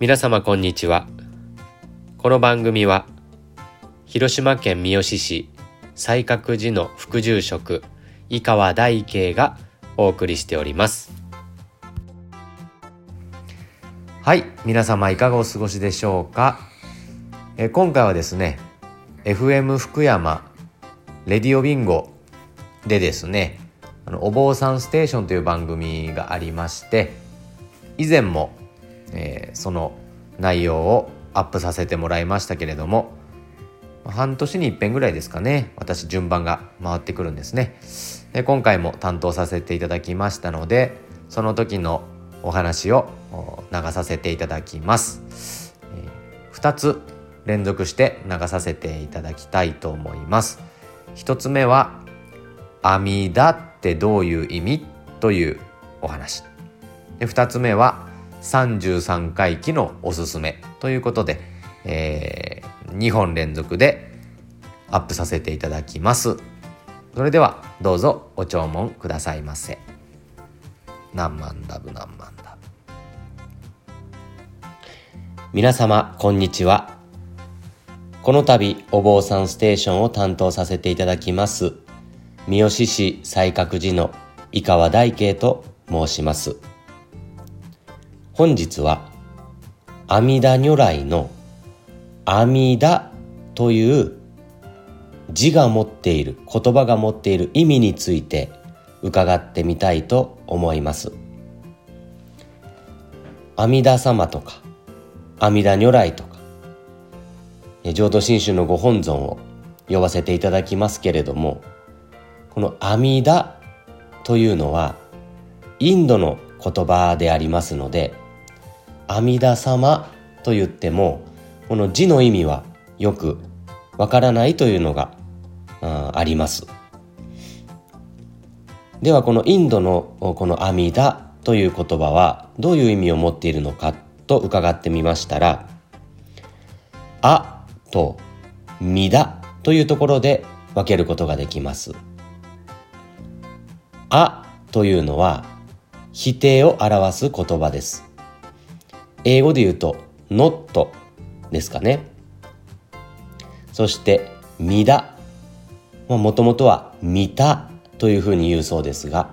皆様こんにちは。この番組は広島県三次市西覚寺の副住職井川大慶がお送りしております。はい皆様いかがお過ごしでしょうか？え今回はですね FM 福山レディオビンゴでですねあのお坊さんステーションという番組がありまして以前も、えー、その内容をアップさせてもらいましたけれども半年に一遍ぐらいですかね私順番が回ってくるんですね。で今回も担当させていただきましたのでその時のお話を流させていただきます、2つ連続して流させていただきたいと思います。1つ目は「阿弥陀ってどういう意味?」というお話。で2つ目は33回忌のおすすめということで、えー、2本連続でアップさせていただきます。それではどうぞお聴聞くださいませ。何万ダブ何万ダブ皆様こんにちは。この度お坊さんステーションを担当させていただきます三好市西覚寺の井川大慶と申します。本日は阿弥陀如来の阿弥陀という字が持っている言葉が持っている意味について伺ってみたいと思います。阿弥陀様とか阿弥陀如来とか浄土真宗のご本尊を呼ばせていただきますけれどもこの阿弥陀というのはインドの言葉でありますので阿弥陀様と言ってもこの字の意味はよくわからないというのがありますではこのインドのこの阿弥陀という言葉はどういう意味を持っているのかと伺ってみましたら「あ」と「みだ」というところで分けることができます。あというのは否定を表す言葉です。英語で言うと not ですかね。そして、みだ。もともとは見たというふうに言うそうですが、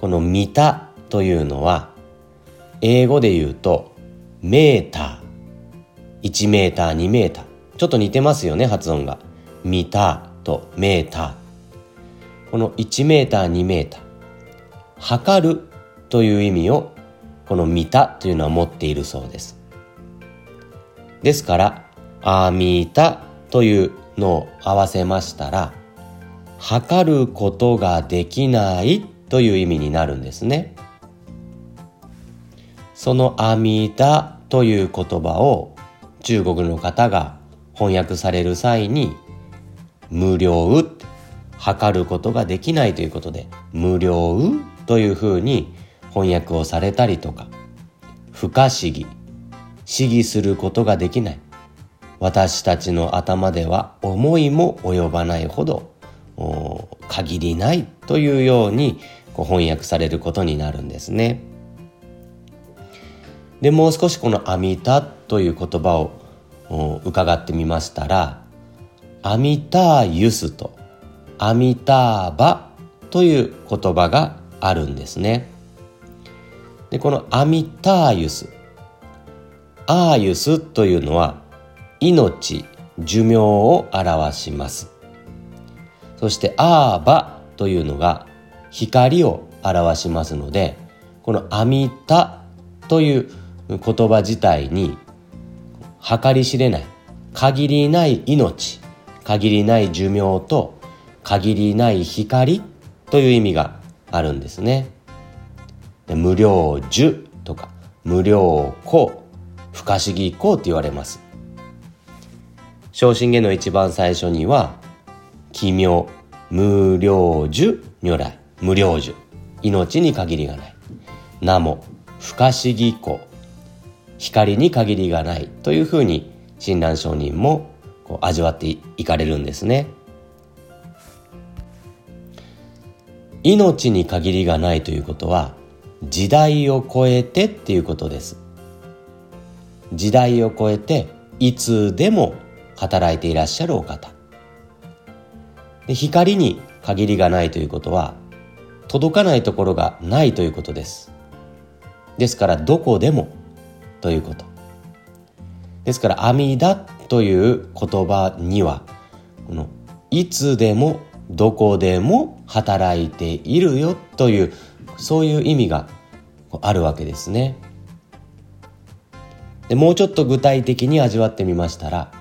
この見たというのは、英語で言うと、メーター。1メーター、2メーター。ちょっと似てますよね、発音が。見たとメーター。この1メーター、2メーター。測るという意味をこの見たというのは持っているそうです。ですから、あみたというのを合わせましたら、測ることができないという意味になるんですね。その阿弥陀という言葉を中国の方が翻訳される際に無料測ることができないということで無料というふうに翻訳をされたりとか不可思議思議することができない私たちの頭では思いも及ばないほど限りないというようにこう翻訳されることになるんですね。でもう少しこの「阿弥陀」という言葉を伺ってみましたら「阿弥陀ユス」と「阿弥陀バ」という言葉があるんですね。でこのアミターユスアーユスというのは命寿命を表しますそしてアーバというのが光を表しますのでこのアミタという言葉自体に計り知れない限りない命限りない寿命と限りない光という意味があるんですね。で無料樹とか無料公不可思議公って言われます。昇進言の一番最初には奇妙無料樹如来。無料樹命に限りがない。名も不可思議公光に限りがない。というふうに親鸞上人もこう味わっていかれるんですね。命に限りがないということは時代を超えてっていうことです。時代を超えていつでも働いていらっしゃるお方。で光に限りがないということは届かないところがないということです。ですからどこでもということ。ですから阿弥陀という言葉にはこのいつでもどこでも働いているよというそういう意味があるわけですね。でもうちょっと具体的に味わってみましたら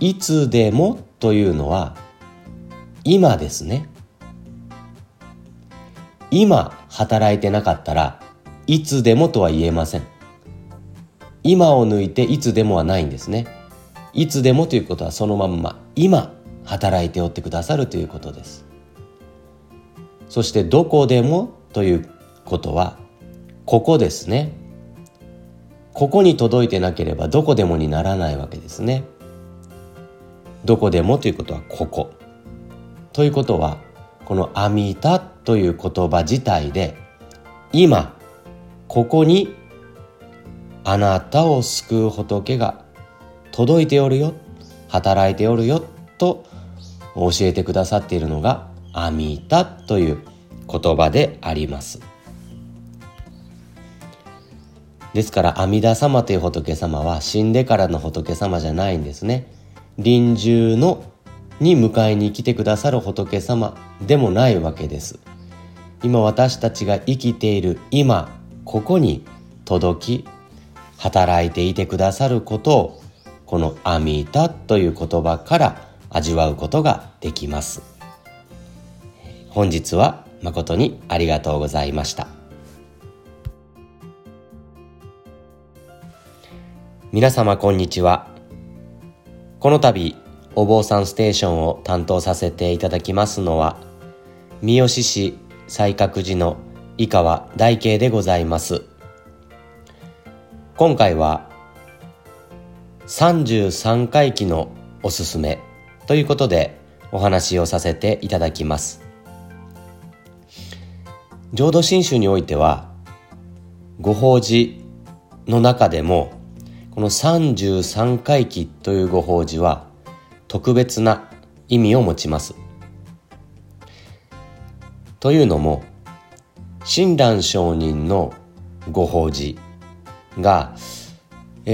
いつでもというのは今ですね。今働いてなかったらいつでもとは言えません。今を抜いていつでもはないんですね。いつでもということはそのまんま今働いておってくださるということです。そしてどこでもということはここですね。ここに届いてなければどこでもにならないわけですね。どこでもということはここ。ということはこの「阿弥陀」という言葉自体で今ここにあなたを救う仏が届いておるよ。働いておるよ。と教えてくださっているのが「阿弥陀」という言葉であります。ですから阿弥陀様という仏様は死んでからの仏様じゃないんですね。臨終のに迎えに来てくださる仏様でもないわけです今私たちが生きている今ここに届き働いていてくださることをこの「阿弥陀」という言葉から味わうことができます本日は誠にありがとうございました。皆様こんにちは。この度お坊さんステーションを担当させていただきますのは三好市西覚寺の井川大慶でございます。今回は33回忌のおすすめということでお話をさせていただきます。浄土真宗においてはご法事の中でもこの33回忌というご法事は特別な意味を持ちます。というのも親鸞上人のご法事が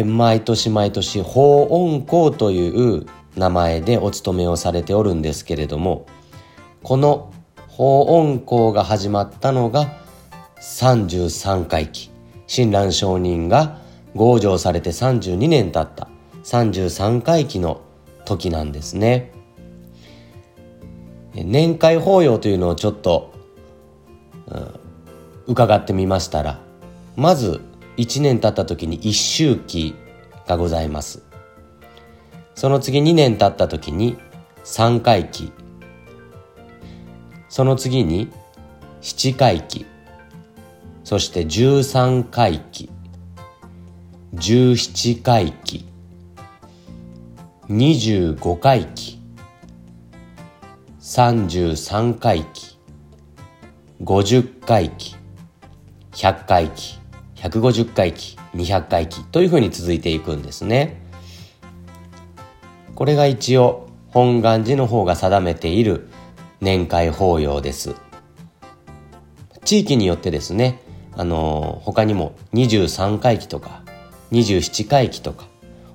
毎年毎年法恩公という名前でお勤めをされておるんですけれどもこの法恩公が始まったのが33回忌。親鸞上人が合上されて32年経った。33回忌の時なんですね。年会法要というのをちょっと、うん、伺ってみましたらまず1年経った時に一周期がございます。その次2年経った時に3回忌その次に7回忌。そして13回忌。17回忌。25回忌。33回忌。50回忌。100回忌。150回忌。200回忌。というふうに続いていくんですね。これが一応本願寺の方が定めている年会法要です。地域によってですねあの他にも23回忌とか27回忌とか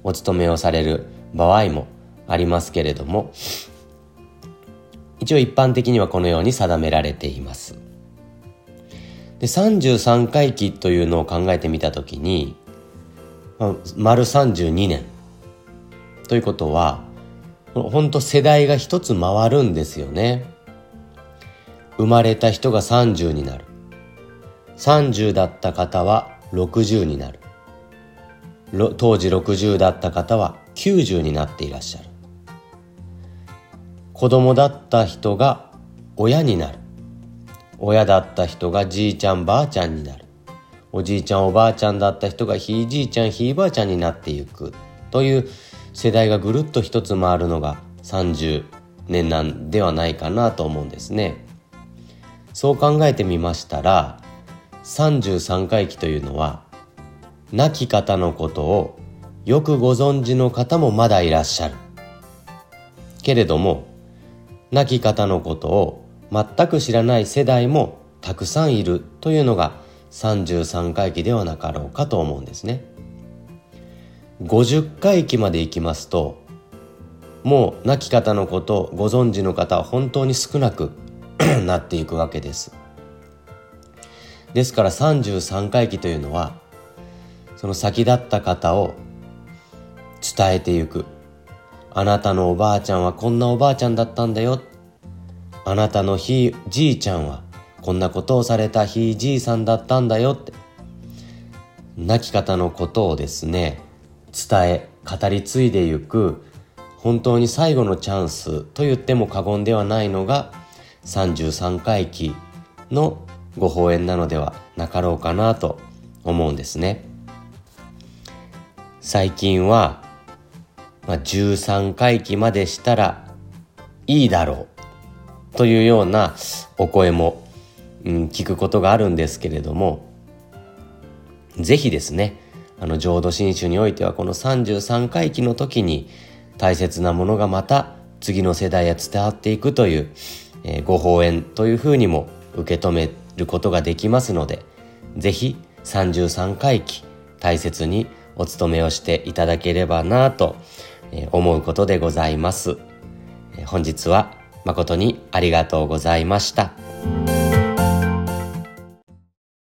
お勤めをされる場合もありますけれども一応一般的にはこのように定められています。で33回忌というのを考えてみた時に丸32年ということは本当世代が一つ回るんですよね。生まれた人が30になる。30だった方は60になる。当時60だった方は90になっていらっしゃる。子供だった人が親になる。親だった人がじいちゃんばあちゃんになる。おじいちゃんおばあちゃんだった人がひいじいちゃんひいばあちゃんになっていく。という世代がぐるっと一つ回るのが30年なんではないかなと思うんですね。そう考えてみましたら33回忌というのは亡き方のことをよくご存知の方もまだいらっしゃる。けれども亡き方のことを全く知らない世代もたくさんいるというのが33回忌ではなかろうかと思うんですね。50回忌まで行きますともう亡き方のことをご存知の方は本当に少なく なっていくわけです。ですから33回忌というのはその先立った方を伝えていく。あなたのおばあちゃんはこんなおばあちゃんだったんだよ。あなたのひじいちゃんはこんなことをされたひいじいさんだったんだよって。亡き方のことをですね伝え語り継いでいく本当に最後のチャンスと言っても過言ではないのが33回忌のご法演なのではなかろうかなと思うんですね。最近は、まあ、13回忌までしたらいいだろうというようなお声も、うん、聞くことがあるんですけれどもぜひですねあの浄土真宗においてはこの33回忌の時に大切なものがまた次の世代へ伝わっていくという、え、ご法縁というふうにも受け止めることができますのでぜひ33回忌大切にお勤めをしていただければなと思うことでございます。本日は誠にありがとうございました。